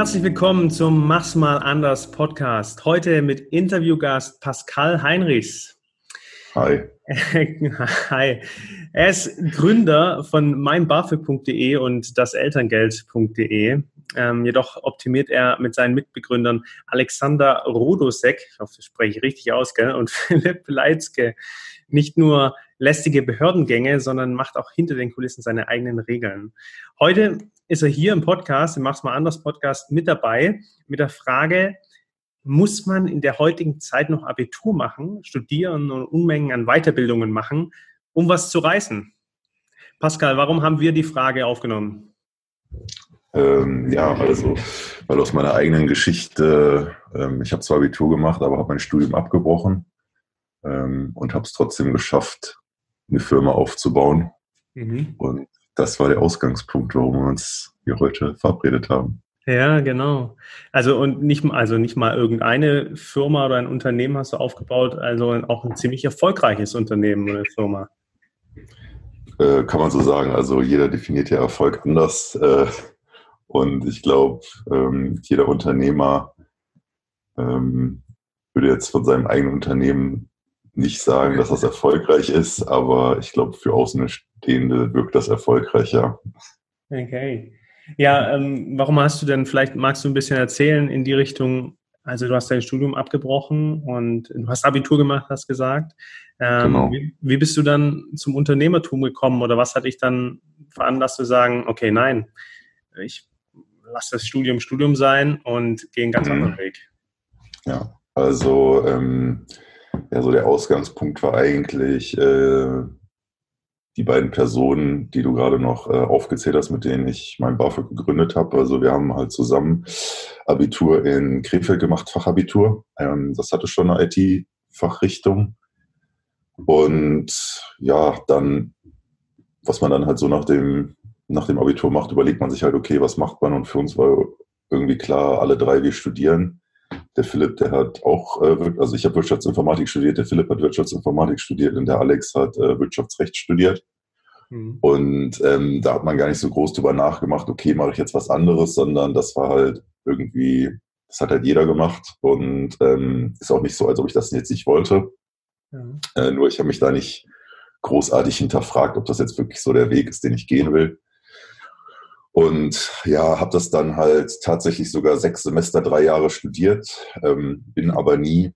herzlich willkommen zum Mach's mal anders Podcast. Heute mit Interviewgast Pascal Heinrichs. Hi. Hi. Er ist Gründer von meinbafög.de und daselterngeld.de. Ähm, jedoch optimiert er mit seinen Mitbegründern Alexander Rodosek, ich hoffe, das spreche ich richtig aus, gell, und Philipp Leitzke nicht nur lästige Behördengänge, sondern macht auch hinter den Kulissen seine eigenen Regeln. Heute ist er hier im Podcast, im Mach's mal anders Podcast mit dabei, mit der Frage, muss man in der heutigen Zeit noch Abitur machen, studieren und Unmengen an Weiterbildungen machen, um was zu reißen? Pascal, warum haben wir die Frage aufgenommen? Ähm, ja, also, weil aus meiner eigenen Geschichte, ähm, ich habe zwar Abitur gemacht, aber habe mein Studium abgebrochen ähm, und habe es trotzdem geschafft, eine Firma aufzubauen. Mhm. Und das war der Ausgangspunkt, warum wir uns hier heute verabredet haben. Ja, genau. Also und nicht, also nicht mal irgendeine Firma oder ein Unternehmen hast du aufgebaut, also auch ein ziemlich erfolgreiches Unternehmen oder Firma. Äh, kann man so sagen. Also jeder definiert ja Erfolg anders. Äh, und ich glaube, ähm, jeder Unternehmer ähm, würde jetzt von seinem eigenen Unternehmen nicht sagen, dass das erfolgreich ist, aber ich glaube, für Außenstehende wirkt das erfolgreicher. Okay. Ja, ähm, warum hast du denn, vielleicht magst du ein bisschen erzählen in die Richtung, also du hast dein Studium abgebrochen und du hast Abitur gemacht, hast gesagt. Ähm, genau. wie, wie, bist du dann zum Unternehmertum gekommen oder was hat dich dann veranlasst zu sagen, okay, nein, ich lasse das Studium Studium sein und gehe einen ganz mhm. anderen Weg? Ja, also ähm, ja, so der Ausgangspunkt war eigentlich äh, die beiden Personen, die du gerade noch äh, aufgezählt hast, mit denen ich mein BAföG gegründet habe. Also wir haben halt zusammen Abitur in Krefeld gemacht, Fachabitur. Ähm, das hatte schon eine IT-Fachrichtung. Und ja, dann, was man dann halt so nach dem, nach dem Abitur macht, überlegt man sich halt, okay, was macht man? Und für uns war irgendwie klar, alle drei, wir studieren. Der Philipp, der hat auch, äh, also ich habe Wirtschaftsinformatik studiert, der Philipp hat Wirtschaftsinformatik studiert und der Alex hat äh, Wirtschaftsrecht studiert. Mhm. Und ähm, da hat man gar nicht so groß drüber nachgemacht, okay, mache ich jetzt was anderes, sondern das war halt irgendwie, das hat halt jeder gemacht und ähm, ist auch nicht so, als ob ich das jetzt nicht wollte. Mhm. Äh, nur ich habe mich da nicht großartig hinterfragt, ob das jetzt wirklich so der Weg ist, den ich gehen will. Und ja, habe das dann halt tatsächlich sogar sechs Semester, drei Jahre studiert, ähm, bin aber nie,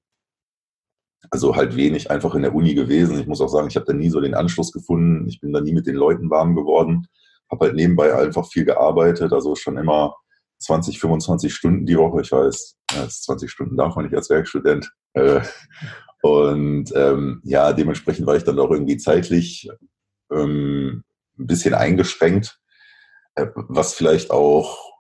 also halt wenig einfach in der Uni gewesen. Ich muss auch sagen, ich habe da nie so den Anschluss gefunden. Ich bin da nie mit den Leuten warm geworden. Habe halt nebenbei einfach viel gearbeitet, also schon immer 20, 25 Stunden die Woche. Ich weiß, ja, 20 Stunden darf man nicht als Werkstudent. Äh, und ähm, ja, dementsprechend war ich dann auch irgendwie zeitlich ähm, ein bisschen eingeschränkt was vielleicht auch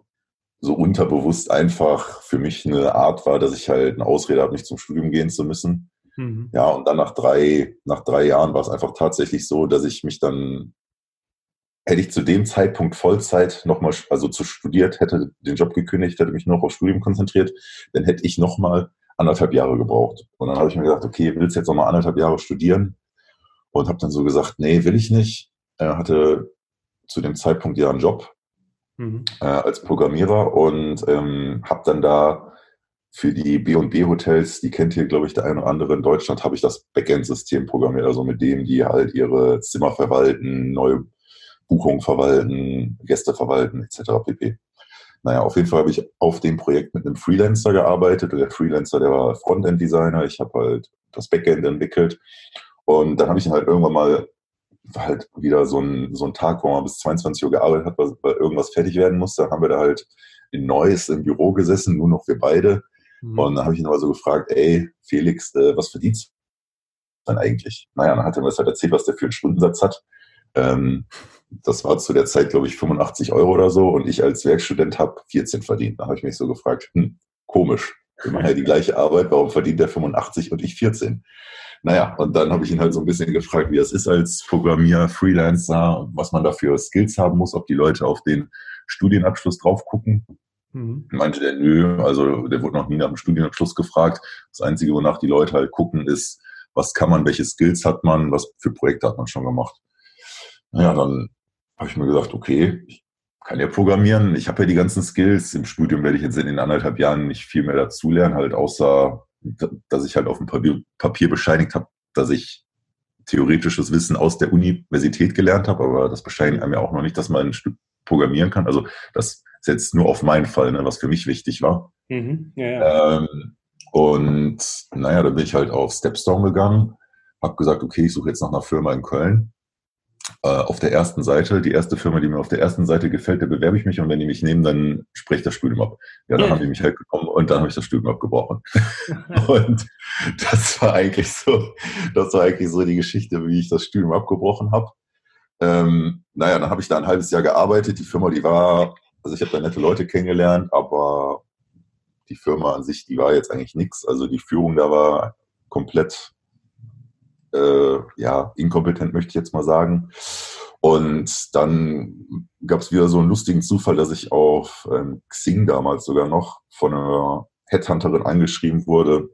so unterbewusst einfach für mich eine Art war, dass ich halt eine Ausrede habe, nicht zum Studium gehen zu müssen. Mhm. Ja, und dann nach drei, nach drei Jahren war es einfach tatsächlich so, dass ich mich dann, hätte ich zu dem Zeitpunkt Vollzeit nochmal, also zu studiert, hätte den Job gekündigt, hätte mich noch auf Studium konzentriert, dann hätte ich nochmal anderthalb Jahre gebraucht. Und dann habe ich mir gedacht, okay, willst du jetzt nochmal anderthalb Jahre studieren? Und habe dann so gesagt, nee, will ich nicht. Er hatte zu dem Zeitpunkt ja einen Job mhm. äh, als Programmierer und ähm, habe dann da für die B&B Hotels, die kennt hier, glaube ich, der eine oder andere in Deutschland, habe ich das Backend-System programmiert, also mit dem die halt ihre Zimmer verwalten, neue Buchungen verwalten, Gäste verwalten, etc. pp. Naja, auf jeden Fall habe ich auf dem Projekt mit einem Freelancer gearbeitet. Der Freelancer, der war Frontend-Designer. Ich habe halt das Backend entwickelt. Und dann habe ich ihn halt irgendwann mal war halt wieder so ein, so ein Tag, wo man bis 22 Uhr gearbeitet hat, weil, irgendwas fertig werden musste. Dann haben wir da halt in Neues im Büro gesessen, nur noch wir beide. Mhm. Und dann habe ich ihn aber so gefragt, ey, Felix, äh, was verdienst du dann eigentlich? Naja, dann hat er mir das halt erzählt, was der für einen Stundensatz hat. Ähm, das war zu der Zeit, glaube ich, 85 Euro oder so. Und ich als Werkstudent habe 14 verdient. Da habe ich mich so gefragt, hm, komisch. Wir machen ja die gleiche Arbeit, warum verdient der 85 und ich 14? Naja, und dann habe ich ihn halt so ein bisschen gefragt, wie das ist als Programmierer, Freelancer, was man dafür Skills haben muss, ob die Leute auf den Studienabschluss drauf gucken. Mhm. Meinte der, nö, also der wurde noch nie nach dem Studienabschluss gefragt. Das Einzige, wonach die Leute halt gucken, ist, was kann man, welche Skills hat man, was für Projekte hat man schon gemacht. Naja, dann habe ich mir gesagt, okay, ich kann ja programmieren. Ich habe ja die ganzen Skills. Im Studium werde ich jetzt in den anderthalb Jahren nicht viel mehr dazulernen, halt außer, dass ich halt auf dem Papier, Papier bescheinigt habe, dass ich theoretisches Wissen aus der Universität gelernt habe, aber das bescheinigt einem ja auch noch nicht, dass man ein Stück programmieren kann. Also das ist jetzt nur auf meinen Fall, ne, was für mich wichtig war. Mhm, ja, ja. Ähm, und naja, da bin ich halt auf Stepstone gegangen, habe gesagt, okay, ich suche jetzt nach einer Firma in Köln auf der ersten Seite, die erste Firma, die mir auf der ersten Seite gefällt, da bewerbe ich mich und wenn die mich nehmen, dann spreche ich das Studium ab. Ja, dann ja. haben die mich halt gekommen und dann habe ich das Studium abgebrochen. und das war eigentlich so, das war eigentlich so die Geschichte, wie ich das Studium abgebrochen habe. Ähm, naja, dann habe ich da ein halbes Jahr gearbeitet. Die Firma, die war, also ich habe da nette Leute kennengelernt, aber die Firma an sich, die war jetzt eigentlich nichts. Also die Führung da war komplett äh, ja, inkompetent, möchte ich jetzt mal sagen. Und dann gab es wieder so einen lustigen Zufall, dass ich auf ähm, Xing damals sogar noch von einer Headhunterin angeschrieben wurde,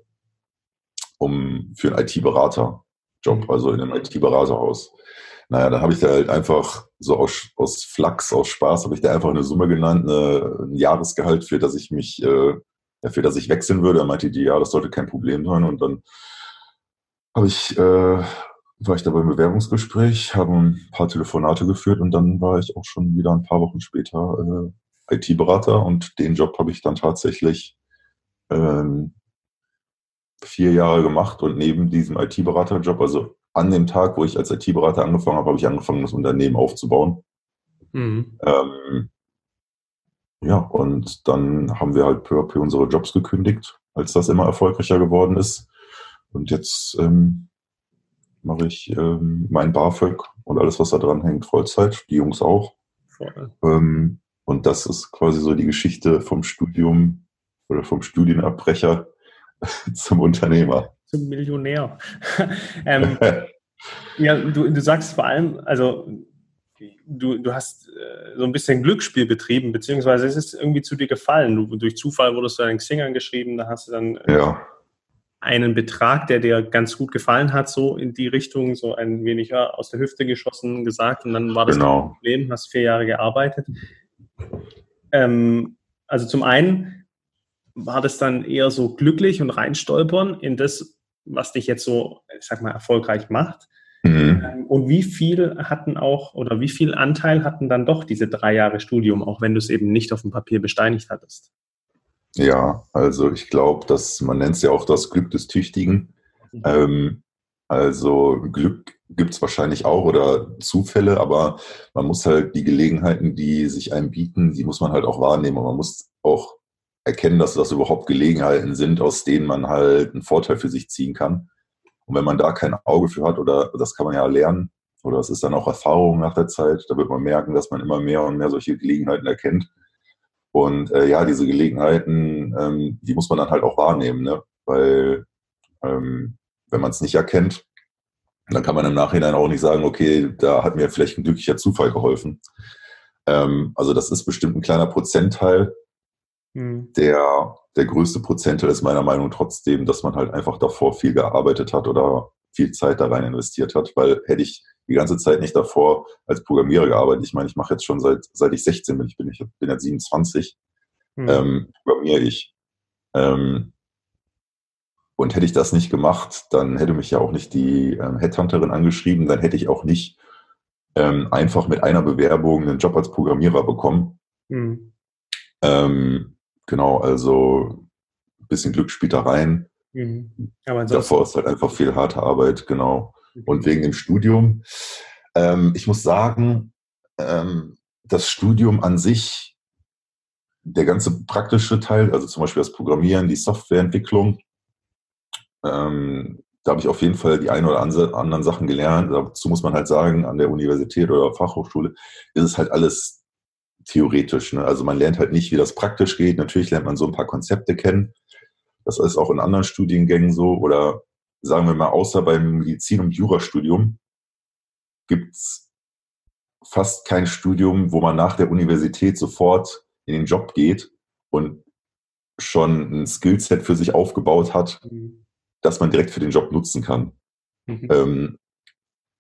um für einen IT-Berater-Job, also in einem IT-Beraterhaus. Naja, dann habe ich da halt einfach so aus, aus Flachs, aus Spaß, habe ich da einfach eine Summe genannt, eine, ein Jahresgehalt, für das ich mich, äh, für das ich wechseln würde. Er meinte die, ja, das sollte kein Problem sein. Und dann habe ich, äh, war ich da beim Bewerbungsgespräch, habe ein paar Telefonate geführt und dann war ich auch schon wieder ein paar Wochen später äh, IT-Berater und den Job habe ich dann tatsächlich ähm, vier Jahre gemacht und neben diesem IT-Berater-Job, also an dem Tag, wo ich als IT-Berater angefangen habe, habe ich angefangen, das Unternehmen aufzubauen. Mhm. Ähm, ja, und dann haben wir halt peu à peu unsere Jobs gekündigt, als das immer erfolgreicher geworden ist. Und jetzt ähm, mache ich ähm, mein BAföG und alles, was da dran hängt, Vollzeit, die Jungs auch. Ähm, und das ist quasi so die Geschichte vom Studium oder vom Studienabbrecher zum Unternehmer. Zum Millionär. ähm, ja, du, du sagst vor allem, also du, du hast äh, so ein bisschen Glücksspiel betrieben, beziehungsweise es ist irgendwie zu dir gefallen. Du, durch Zufall wurdest du einen Xing angeschrieben, da hast du dann äh, ja einen Betrag, der dir ganz gut gefallen hat, so in die Richtung, so ein wenig ja, aus der Hüfte geschossen gesagt und dann war das genau. kein Problem, hast vier Jahre gearbeitet. Ähm, also zum einen war das dann eher so glücklich und reinstolpern in das, was dich jetzt so, ich sag mal, erfolgreich macht. Mhm. Ähm, und wie viel hatten auch oder wie viel Anteil hatten dann doch diese drei Jahre Studium, auch wenn du es eben nicht auf dem Papier besteinigt hattest? Ja, also ich glaube, dass man nennt es ja auch das Glück des Tüchtigen. Mhm. Ähm, also Glück gibt es wahrscheinlich auch oder Zufälle, aber man muss halt die Gelegenheiten, die sich einem bieten, die muss man halt auch wahrnehmen und man muss auch erkennen, dass das überhaupt Gelegenheiten sind, aus denen man halt einen Vorteil für sich ziehen kann. Und wenn man da kein Auge für hat, oder das kann man ja lernen, oder es ist dann auch Erfahrung nach der Zeit, da wird man merken, dass man immer mehr und mehr solche Gelegenheiten erkennt und äh, ja, diese Gelegenheiten, ähm, die muss man dann halt auch wahrnehmen, ne? weil ähm, wenn man es nicht erkennt, dann kann man im Nachhinein auch nicht sagen, okay, da hat mir vielleicht ein glücklicher Zufall geholfen. Ähm, also das ist bestimmt ein kleiner Prozentteil. Mhm. Der, der größte Prozentteil ist meiner Meinung trotzdem, dass man halt einfach davor viel gearbeitet hat oder viel Zeit da rein investiert hat, weil hätte ich die ganze Zeit nicht davor als Programmierer gearbeitet. Ich meine, ich mache jetzt schon seit, seit ich 16 bin, ich bin, ich bin jetzt 27, mhm. ähm, programmiere ich. Ähm, und hätte ich das nicht gemacht, dann hätte mich ja auch nicht die ähm, Headhunterin angeschrieben, dann hätte ich auch nicht ähm, einfach mit einer Bewerbung einen Job als Programmierer bekommen. Mhm. Ähm, genau, also ein bisschen Glück spielt da rein. Mhm. Davor ist halt einfach viel harte Arbeit, genau. Und wegen dem Studium, ähm, ich muss sagen, ähm, das Studium an sich, der ganze praktische Teil, also zum Beispiel das Programmieren, die Softwareentwicklung, ähm, da habe ich auf jeden Fall die ein oder anderen Sachen gelernt. Dazu muss man halt sagen, an der Universität oder Fachhochschule ist es halt alles theoretisch. Ne? Also man lernt halt nicht, wie das praktisch geht. Natürlich lernt man so ein paar Konzepte kennen. Das ist auch in anderen Studiengängen so. Oder sagen wir mal, außer beim Medizin- und Jurastudium gibt es fast kein Studium, wo man nach der Universität sofort in den Job geht und schon ein Skillset für sich aufgebaut hat, mhm. das man direkt für den Job nutzen kann. Mhm. Ähm,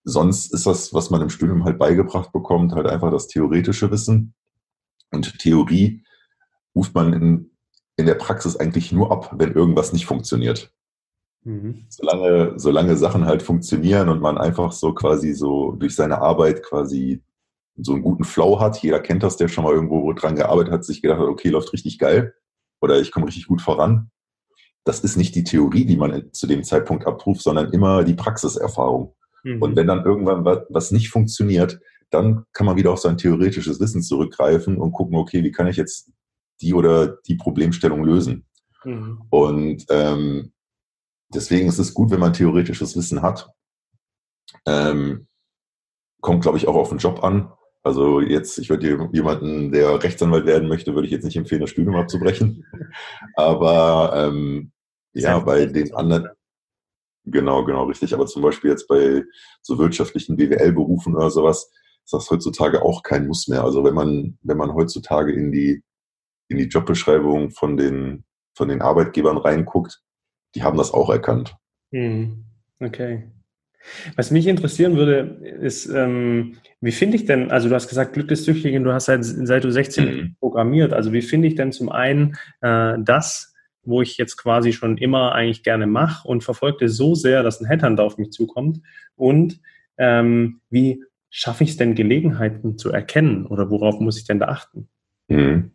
sonst ist das, was man im Studium halt beigebracht bekommt, halt einfach das theoretische Wissen. Und Theorie ruft man in, in der Praxis eigentlich nur ab, wenn irgendwas nicht funktioniert. Mhm. Solange, solange Sachen halt funktionieren und man einfach so quasi so durch seine Arbeit quasi so einen guten Flow hat. Jeder kennt das, der schon mal irgendwo dran gearbeitet hat, sich gedacht hat, okay, läuft richtig geil oder ich komme richtig gut voran. Das ist nicht die Theorie, die man zu dem Zeitpunkt abruft, sondern immer die Praxiserfahrung. Mhm. Und wenn dann irgendwann was nicht funktioniert, dann kann man wieder auf sein theoretisches Wissen zurückgreifen und gucken, okay, wie kann ich jetzt die oder die Problemstellung lösen? Mhm. Und ähm, deswegen ist es gut, wenn man theoretisches Wissen hat. Ähm, kommt, glaube ich, auch auf den Job an. Also jetzt, ich würde jemanden, der Rechtsanwalt werden möchte, würde ich jetzt nicht empfehlen, das Studium abzubrechen. Aber ähm, ja, bei den anderen, genau, genau, richtig. Aber zum Beispiel jetzt bei so wirtschaftlichen BWL-Berufen oder sowas, ist das heutzutage auch kein Muss mehr. Also wenn man, wenn man heutzutage in die, in die Jobbeschreibung von den, von den Arbeitgebern reinguckt, die haben das auch erkannt. Hm. Okay. Was mich interessieren würde, ist, ähm, wie finde ich denn, also du hast gesagt, Glück des Tüchtigen, du hast seit, seit du 16 mhm. programmiert, also wie finde ich denn zum einen äh, das, wo ich jetzt quasi schon immer eigentlich gerne mache und verfolge so sehr, dass ein Headhunter auf mich zukommt und ähm, wie schaffe ich es denn, Gelegenheiten zu erkennen oder worauf muss ich denn da achten? Mhm.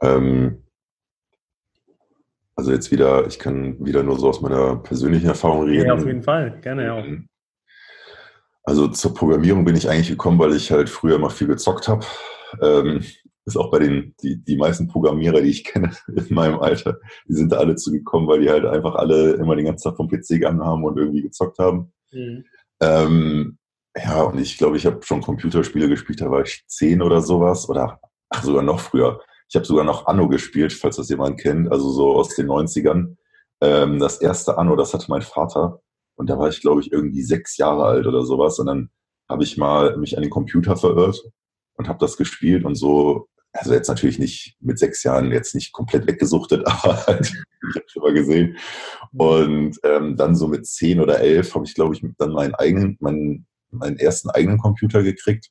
Ähm, also jetzt wieder, ich kann wieder nur so aus meiner persönlichen Erfahrung reden. Ja, auf jeden Fall, gerne ja. Ähm, also zur Programmierung bin ich eigentlich gekommen, weil ich halt früher mal viel gezockt habe. Ähm, ist auch bei den, die, die meisten Programmierer, die ich kenne in meinem Alter, die sind da alle zugekommen, weil die halt einfach alle immer den ganzen Tag vom PC gegangen haben und irgendwie gezockt haben. Mhm. Ähm, ja, und ich glaube, ich habe schon Computerspiele gespielt, da war ich zehn oder sowas oder ach, sogar noch früher. Ich habe sogar noch Anno gespielt, falls das jemand kennt, also so aus den 90ern. Ähm, das erste Anno, das hatte mein Vater. Und da war ich, glaube ich, irgendwie sechs Jahre alt oder sowas. Und dann habe ich mal mich an den Computer verirrt und habe das gespielt und so, also jetzt natürlich nicht mit sechs Jahren jetzt nicht komplett weggesuchtet, aber halt, ich habe schon mal gesehen. Und ähm, dann so mit zehn oder elf habe ich, glaube ich, dann meinen eigenen, meinen, meinen ersten eigenen Computer gekriegt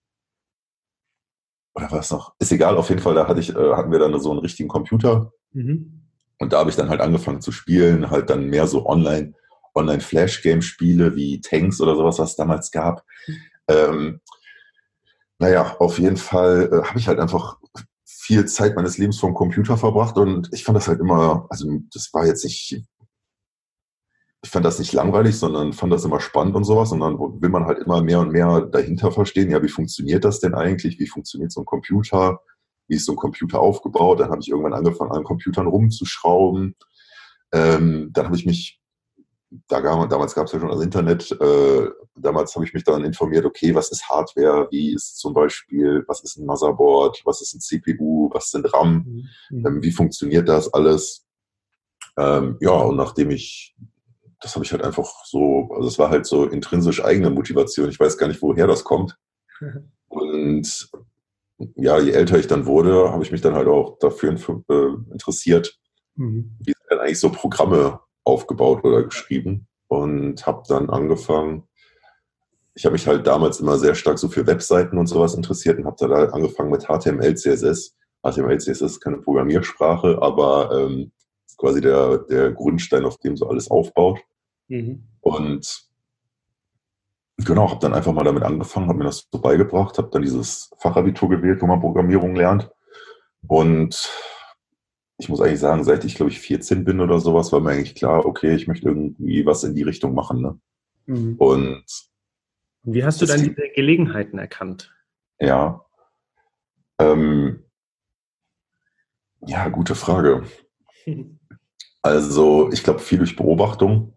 oder was noch? Ist egal, auf jeden Fall, da hatte ich, äh, hatten wir dann so einen richtigen Computer. Mhm. Und da habe ich dann halt angefangen zu spielen, halt dann mehr so online, Online-Flash-Game-Spiele wie Tanks oder sowas, was es damals gab. Mhm. Ähm, naja, auf jeden Fall äh, habe ich halt einfach viel Zeit meines Lebens vom Computer verbracht und ich fand das halt immer, also das war jetzt nicht ich fand das nicht langweilig, sondern fand das immer spannend und sowas. Und dann will man halt immer mehr und mehr dahinter verstehen, ja, wie funktioniert das denn eigentlich? Wie funktioniert so ein Computer? Wie ist so ein Computer aufgebaut? Dann habe ich irgendwann angefangen, an Computern rumzuschrauben. Ähm, dann habe ich mich, da gab, damals gab es ja schon das Internet, äh, damals habe ich mich dann informiert, okay, was ist Hardware? Wie ist zum Beispiel, was ist ein Motherboard? Was ist ein CPU? Was sind RAM? Mhm. Ähm, wie funktioniert das alles? Ähm, ja, und nachdem ich das habe ich halt einfach so, also es war halt so intrinsisch eigene Motivation. Ich weiß gar nicht, woher das kommt. Und ja, je älter ich dann wurde, habe ich mich dann halt auch dafür äh, interessiert, mhm. wie sind denn eigentlich so Programme aufgebaut oder geschrieben und habe dann angefangen, ich habe mich halt damals immer sehr stark so für Webseiten und sowas interessiert und habe dann halt angefangen mit HTML, CSS. HTML, CSS ist keine Programmiersprache, aber ähm, quasi der, der Grundstein, auf dem so alles aufbaut. Mhm. Und genau, habe dann einfach mal damit angefangen, habe mir das so beigebracht, habe dann dieses Fachabitur gewählt, wo man Programmierung lernt. Und ich muss eigentlich sagen, seit ich, glaube ich, 14 bin oder sowas, war mir eigentlich klar, okay, ich möchte irgendwie was in die Richtung machen. Ne? Mhm. Und wie hast du dann diese Gelegenheiten erkannt? Ja. Ähm, ja, gute Frage. Also, ich glaube, viel durch Beobachtung.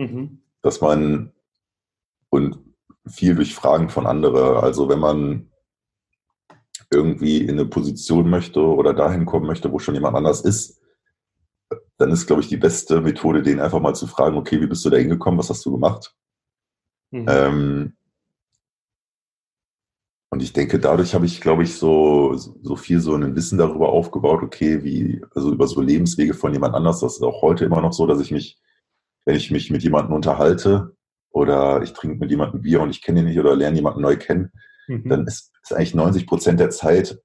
Mhm. Dass man und viel durch Fragen von anderen. Also wenn man irgendwie in eine Position möchte oder dahin kommen möchte, wo schon jemand anders ist, dann ist, glaube ich, die beste Methode, den einfach mal zu fragen, okay, wie bist du da hingekommen, was hast du gemacht? Mhm. Ähm, und ich denke, dadurch habe ich, glaube ich, so, so viel so ein Wissen darüber aufgebaut, okay, wie, also über so Lebenswege von jemand anders. Das ist auch heute immer noch so, dass ich mich wenn ich mich mit jemandem unterhalte oder ich trinke mit jemandem Bier und ich kenne ihn nicht oder lerne jemanden neu kennen, mhm. dann ist, ist, eigentlich 90 Prozent der Zeit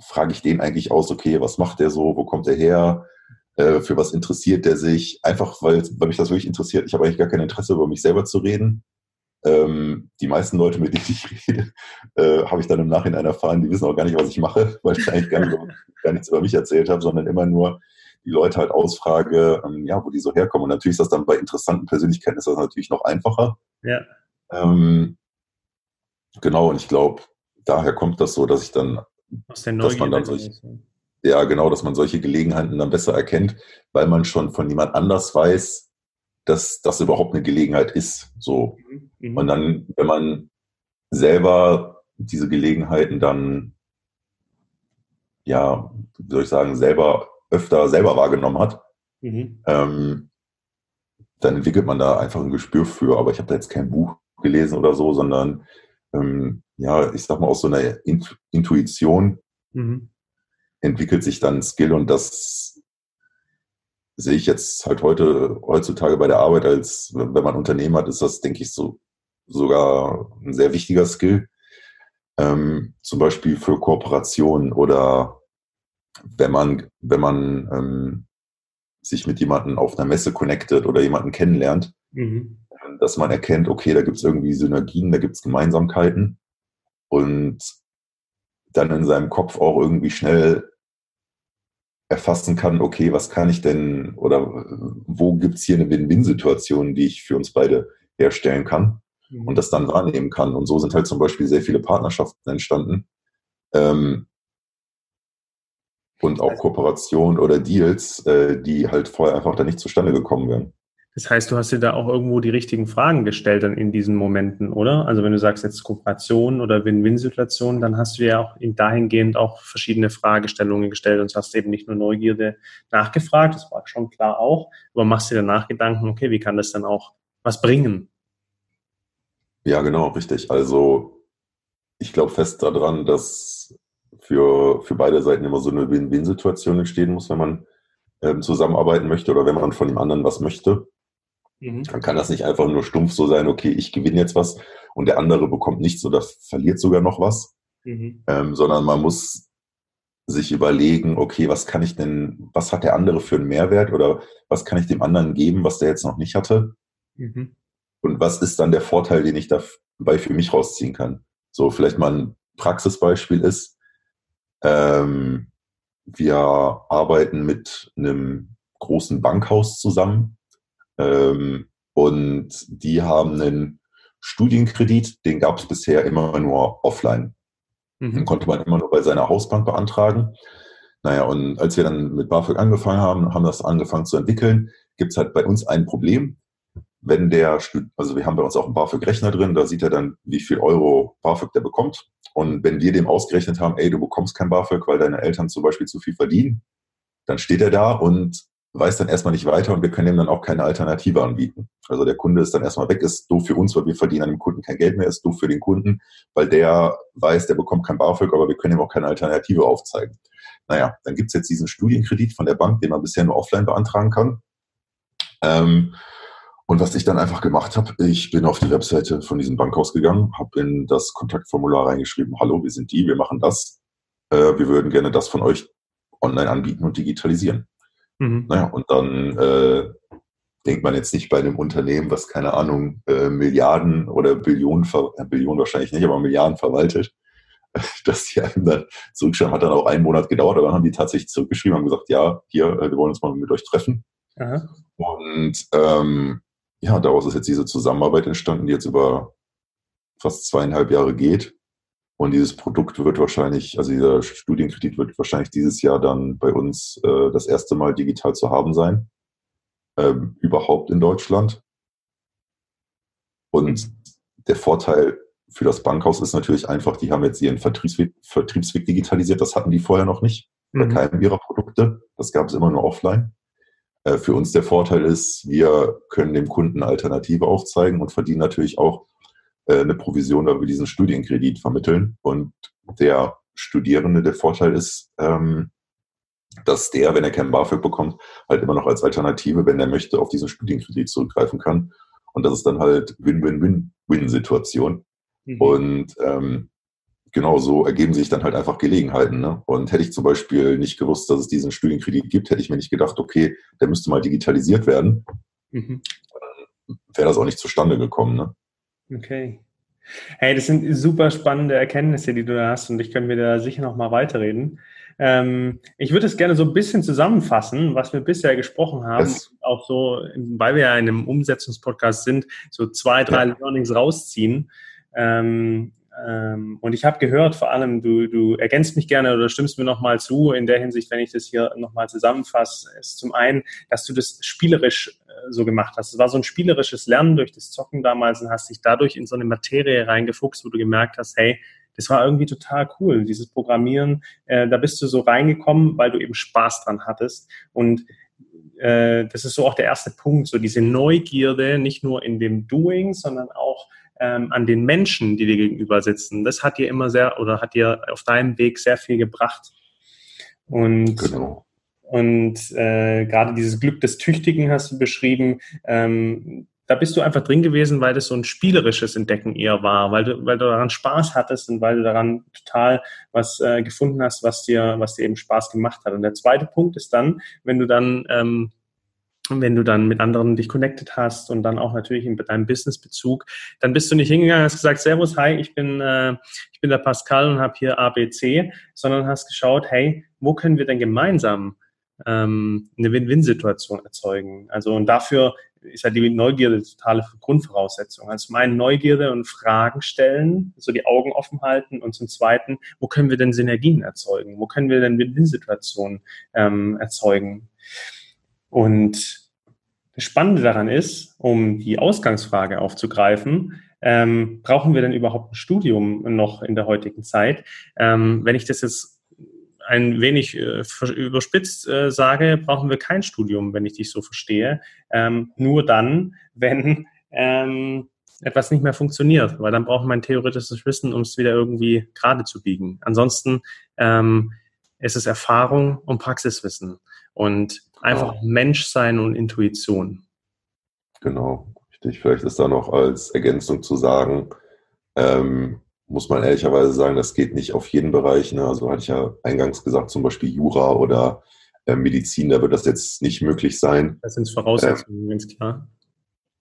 frage ich den eigentlich aus, okay, was macht der so, wo kommt er her, äh, für was interessiert der sich, einfach weil, weil mich das wirklich interessiert. Ich habe eigentlich gar kein Interesse, über mich selber zu reden. Ähm, die meisten Leute, mit denen ich rede, äh, habe ich dann im Nachhinein erfahren, die wissen auch gar nicht, was ich mache, weil ich eigentlich gar, nicht, gar nichts über mich erzählt habe, sondern immer nur die Leute halt ausfrage, ähm, ja, wo die so herkommen. Und natürlich ist das dann bei interessanten Persönlichkeiten ist das natürlich noch einfacher. Ja. Ähm, genau, und ich glaube, daher kommt das so, dass ich dann, Aus der dass man dann solche, ja, genau, dass man solche Gelegenheiten dann besser erkennt, weil man schon von jemand anders weiß, dass das überhaupt eine Gelegenheit ist. So. Mhm. Und dann, wenn man selber diese Gelegenheiten dann, ja, wie soll ich sagen, selber öfter selber wahrgenommen hat, mhm. ähm, dann entwickelt man da einfach ein Gespür für. Aber ich habe da jetzt kein Buch gelesen oder so, sondern ähm, ja, ich sag mal aus so einer Intuition mhm. entwickelt sich dann Skill und das sehe ich jetzt halt heute, heutzutage bei der Arbeit als, wenn man Unternehmen hat, ist das, denke ich, so sogar ein sehr wichtiger Skill. Ähm, zum Beispiel für Kooperationen oder wenn man, wenn man ähm, sich mit jemandem auf einer Messe connectet oder jemanden kennenlernt, mhm. dass man erkennt, okay, da gibt es irgendwie Synergien, da gibt es Gemeinsamkeiten und dann in seinem Kopf auch irgendwie schnell erfassen kann, okay, was kann ich denn oder wo gibt es hier eine Win-Win-Situation, die ich für uns beide herstellen kann mhm. und das dann wahrnehmen kann. Und so sind halt zum Beispiel sehr viele Partnerschaften entstanden. Ähm, und auch Kooperationen oder Deals, äh, die halt vorher einfach da nicht zustande gekommen wären. Das heißt, du hast dir da auch irgendwo die richtigen Fragen gestellt dann in diesen Momenten, oder? Also wenn du sagst jetzt Kooperation oder Win-Win-Situation, dann hast du ja auch dahingehend auch verschiedene Fragestellungen gestellt und hast eben nicht nur Neugierde nachgefragt, das war schon klar auch, aber machst dir danach Gedanken, okay, wie kann das dann auch was bringen? Ja, genau, richtig. Also ich glaube fest daran, dass für, für beide Seiten immer so eine Win-Win-Situation entstehen muss, wenn man ähm, zusammenarbeiten möchte oder wenn man von dem anderen was möchte. Mhm. Dann kann das nicht einfach nur stumpf so sein, okay, ich gewinne jetzt was und der andere bekommt nichts oder verliert sogar noch was, mhm. ähm, sondern man muss sich überlegen, okay, was kann ich denn, was hat der andere für einen Mehrwert oder was kann ich dem anderen geben, was der jetzt noch nicht hatte? Mhm. Und was ist dann der Vorteil, den ich dabei für mich rausziehen kann? So, vielleicht mal ein Praxisbeispiel ist, ähm, wir arbeiten mit einem großen Bankhaus zusammen ähm, und die haben einen Studienkredit, den gab es bisher immer nur offline. Mhm. Den konnte man immer nur bei seiner Hausbank beantragen. Naja, und als wir dann mit BAföG angefangen haben, haben das angefangen zu entwickeln, gibt es halt bei uns ein Problem. Wenn der, also wir haben bei uns auch einen BAföG-Rechner drin, da sieht er dann, wie viel Euro BAföG der bekommt. Und wenn wir dem ausgerechnet haben, ey, du bekommst kein BAföG, weil deine Eltern zum Beispiel zu viel verdienen, dann steht er da und weiß dann erstmal nicht weiter und wir können ihm dann auch keine Alternative anbieten. Also der Kunde ist dann erstmal weg, ist doof für uns, weil wir verdienen an dem Kunden kein Geld mehr, ist doof für den Kunden, weil der weiß, der bekommt kein BAföG, aber wir können ihm auch keine Alternative aufzeigen. Naja, dann gibt's jetzt diesen Studienkredit von der Bank, den man bisher nur offline beantragen kann. Ähm, und was ich dann einfach gemacht habe, ich bin auf die Webseite von diesem Bankhaus gegangen, habe in das Kontaktformular reingeschrieben, hallo, wir sind die, wir machen das, äh, wir würden gerne das von euch online anbieten und digitalisieren. Mhm. Naja, und dann äh, denkt man jetzt nicht bei einem Unternehmen, was keine Ahnung, äh, Milliarden oder Billionen, äh, Billionen wahrscheinlich nicht, aber Milliarden verwaltet, dass die einem dann zurückschreiben, hat dann auch einen Monat gedauert, aber dann haben die tatsächlich zurückgeschrieben und gesagt, ja, hier, äh, wir wollen uns mal mit euch treffen. Aha. Und ähm, ja, daraus ist jetzt diese Zusammenarbeit entstanden, die jetzt über fast zweieinhalb Jahre geht. Und dieses Produkt wird wahrscheinlich, also dieser Studienkredit wird wahrscheinlich dieses Jahr dann bei uns äh, das erste Mal digital zu haben sein. Ähm, überhaupt in Deutschland. Und der Vorteil für das Bankhaus ist natürlich einfach, die haben jetzt ihren Vertriebsweg, Vertriebsweg digitalisiert. Das hatten die vorher noch nicht bei mhm. keinem ihrer Produkte. Das gab es immer nur offline. Äh, für uns der Vorteil ist, wir können dem Kunden eine Alternative aufzeigen und verdienen natürlich auch äh, eine Provision, weil wir diesen Studienkredit vermitteln. Und der Studierende, der Vorteil ist, ähm, dass der, wenn er kein BAföG bekommt, halt immer noch als Alternative, wenn er möchte, auf diesen Studienkredit zurückgreifen kann. Und das ist dann halt Win-Win-Win-Win-Situation. Mhm. Und ähm, genau so ergeben sich dann halt einfach Gelegenheiten. Ne? Und hätte ich zum Beispiel nicht gewusst, dass es diesen Studienkredit gibt, hätte ich mir nicht gedacht, okay, der müsste mal digitalisiert werden. Mhm. Wäre das auch nicht zustande gekommen. Ne? Okay. Hey, das sind super spannende Erkenntnisse, die du da hast und ich könnte mir da sicher noch mal weiterreden. Ähm, ich würde es gerne so ein bisschen zusammenfassen, was wir bisher gesprochen haben, yes. auch so, weil wir ja in einem Umsetzungspodcast sind, so zwei, drei ja. Learnings rausziehen. Ähm, ähm, und ich habe gehört, vor allem, du, du ergänzt mich gerne oder stimmst mir nochmal zu in der Hinsicht, wenn ich das hier nochmal zusammenfasse, ist zum einen, dass du das spielerisch äh, so gemacht hast. Es war so ein spielerisches Lernen durch das Zocken damals und hast dich dadurch in so eine Materie reingefuchst, wo du gemerkt hast, hey, das war irgendwie total cool, dieses Programmieren. Äh, da bist du so reingekommen, weil du eben Spaß dran hattest. Und äh, das ist so auch der erste Punkt, so diese Neugierde, nicht nur in dem Doing, sondern auch ähm, an den Menschen, die dir gegenüber sitzen. Das hat dir immer sehr oder hat dir auf deinem Weg sehr viel gebracht. Und, genau. und äh, gerade dieses Glück des Tüchtigen hast du beschrieben. Ähm, da bist du einfach drin gewesen, weil das so ein spielerisches Entdecken eher war, weil du, weil du daran Spaß hattest und weil du daran total was äh, gefunden hast, was dir, was dir eben Spaß gemacht hat. Und der zweite Punkt ist dann, wenn du dann ähm, wenn du dann mit anderen dich connected hast und dann auch natürlich in deinem Businessbezug, dann bist du nicht hingegangen, hast gesagt, Servus, hi, ich bin, äh, ich bin der Pascal und habe hier ABC, sondern hast geschaut, hey, wo können wir denn gemeinsam ähm, eine Win-Win-Situation erzeugen? Also und dafür ist ja die Neugierde totale Grundvoraussetzung. Also zum einen Neugierde und Fragen stellen, so die Augen offen halten und zum zweiten, wo können wir denn Synergien erzeugen? Wo können wir denn Win-Win-Situationen ähm, erzeugen? Und das Spannende daran ist, um die Ausgangsfrage aufzugreifen, ähm, brauchen wir denn überhaupt ein Studium noch in der heutigen Zeit? Ähm, wenn ich das jetzt ein wenig äh, überspitzt äh, sage, brauchen wir kein Studium, wenn ich dich so verstehe. Ähm, nur dann, wenn ähm, etwas nicht mehr funktioniert, weil dann braucht man theoretisches Wissen, um es wieder irgendwie gerade zu biegen. Ansonsten ähm, ist es Erfahrung und Praxiswissen und einfach genau. Menschsein und Intuition. Genau, richtig. Vielleicht ist da noch als Ergänzung zu sagen, ähm, muss man ehrlicherweise sagen, das geht nicht auf jeden Bereich. Ne? Also hatte ich ja eingangs gesagt, zum Beispiel Jura oder äh, Medizin, da wird das jetzt nicht möglich sein. Das sind Voraussetzungen, äh, ganz klar.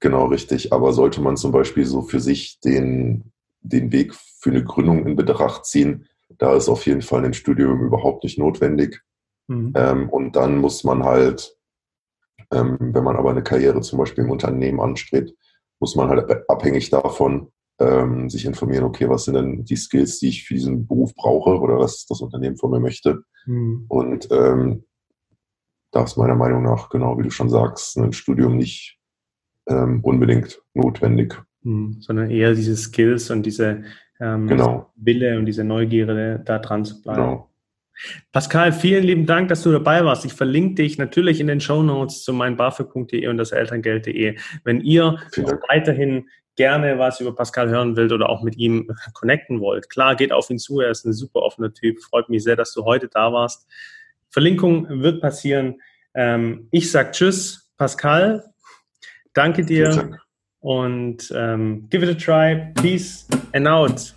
Genau, richtig. Aber sollte man zum Beispiel so für sich den, den Weg für eine Gründung in Betracht ziehen, da ist auf jeden Fall ein Studium überhaupt nicht notwendig. Mhm. Ähm, und dann muss man halt, ähm, wenn man aber eine Karriere zum Beispiel im Unternehmen anstrebt, muss man halt abhängig davon, ähm, sich informieren, okay, was sind denn die Skills, die ich für diesen Beruf brauche oder was das Unternehmen von mir möchte. Mhm. Und ähm, da ist meiner Meinung nach, genau wie du schon sagst, ein Studium nicht ähm, unbedingt notwendig. Mhm. Sondern eher diese Skills und diese ähm, genau. Wille und diese Neugierde, da dran zu bleiben. Genau. Pascal, vielen lieben Dank, dass du dabei warst. Ich verlinke dich natürlich in den Show Notes zu meinbafög.de und das Elterngeld.de. Wenn ihr weiterhin gerne was über Pascal hören wollt oder auch mit ihm connecten wollt, klar, geht auf ihn zu. Er ist ein super offener Typ. Freut mich sehr, dass du heute da warst. Verlinkung wird passieren. Ähm, ich sag Tschüss, Pascal. Danke dir. Und ähm, give it a try. Peace and out.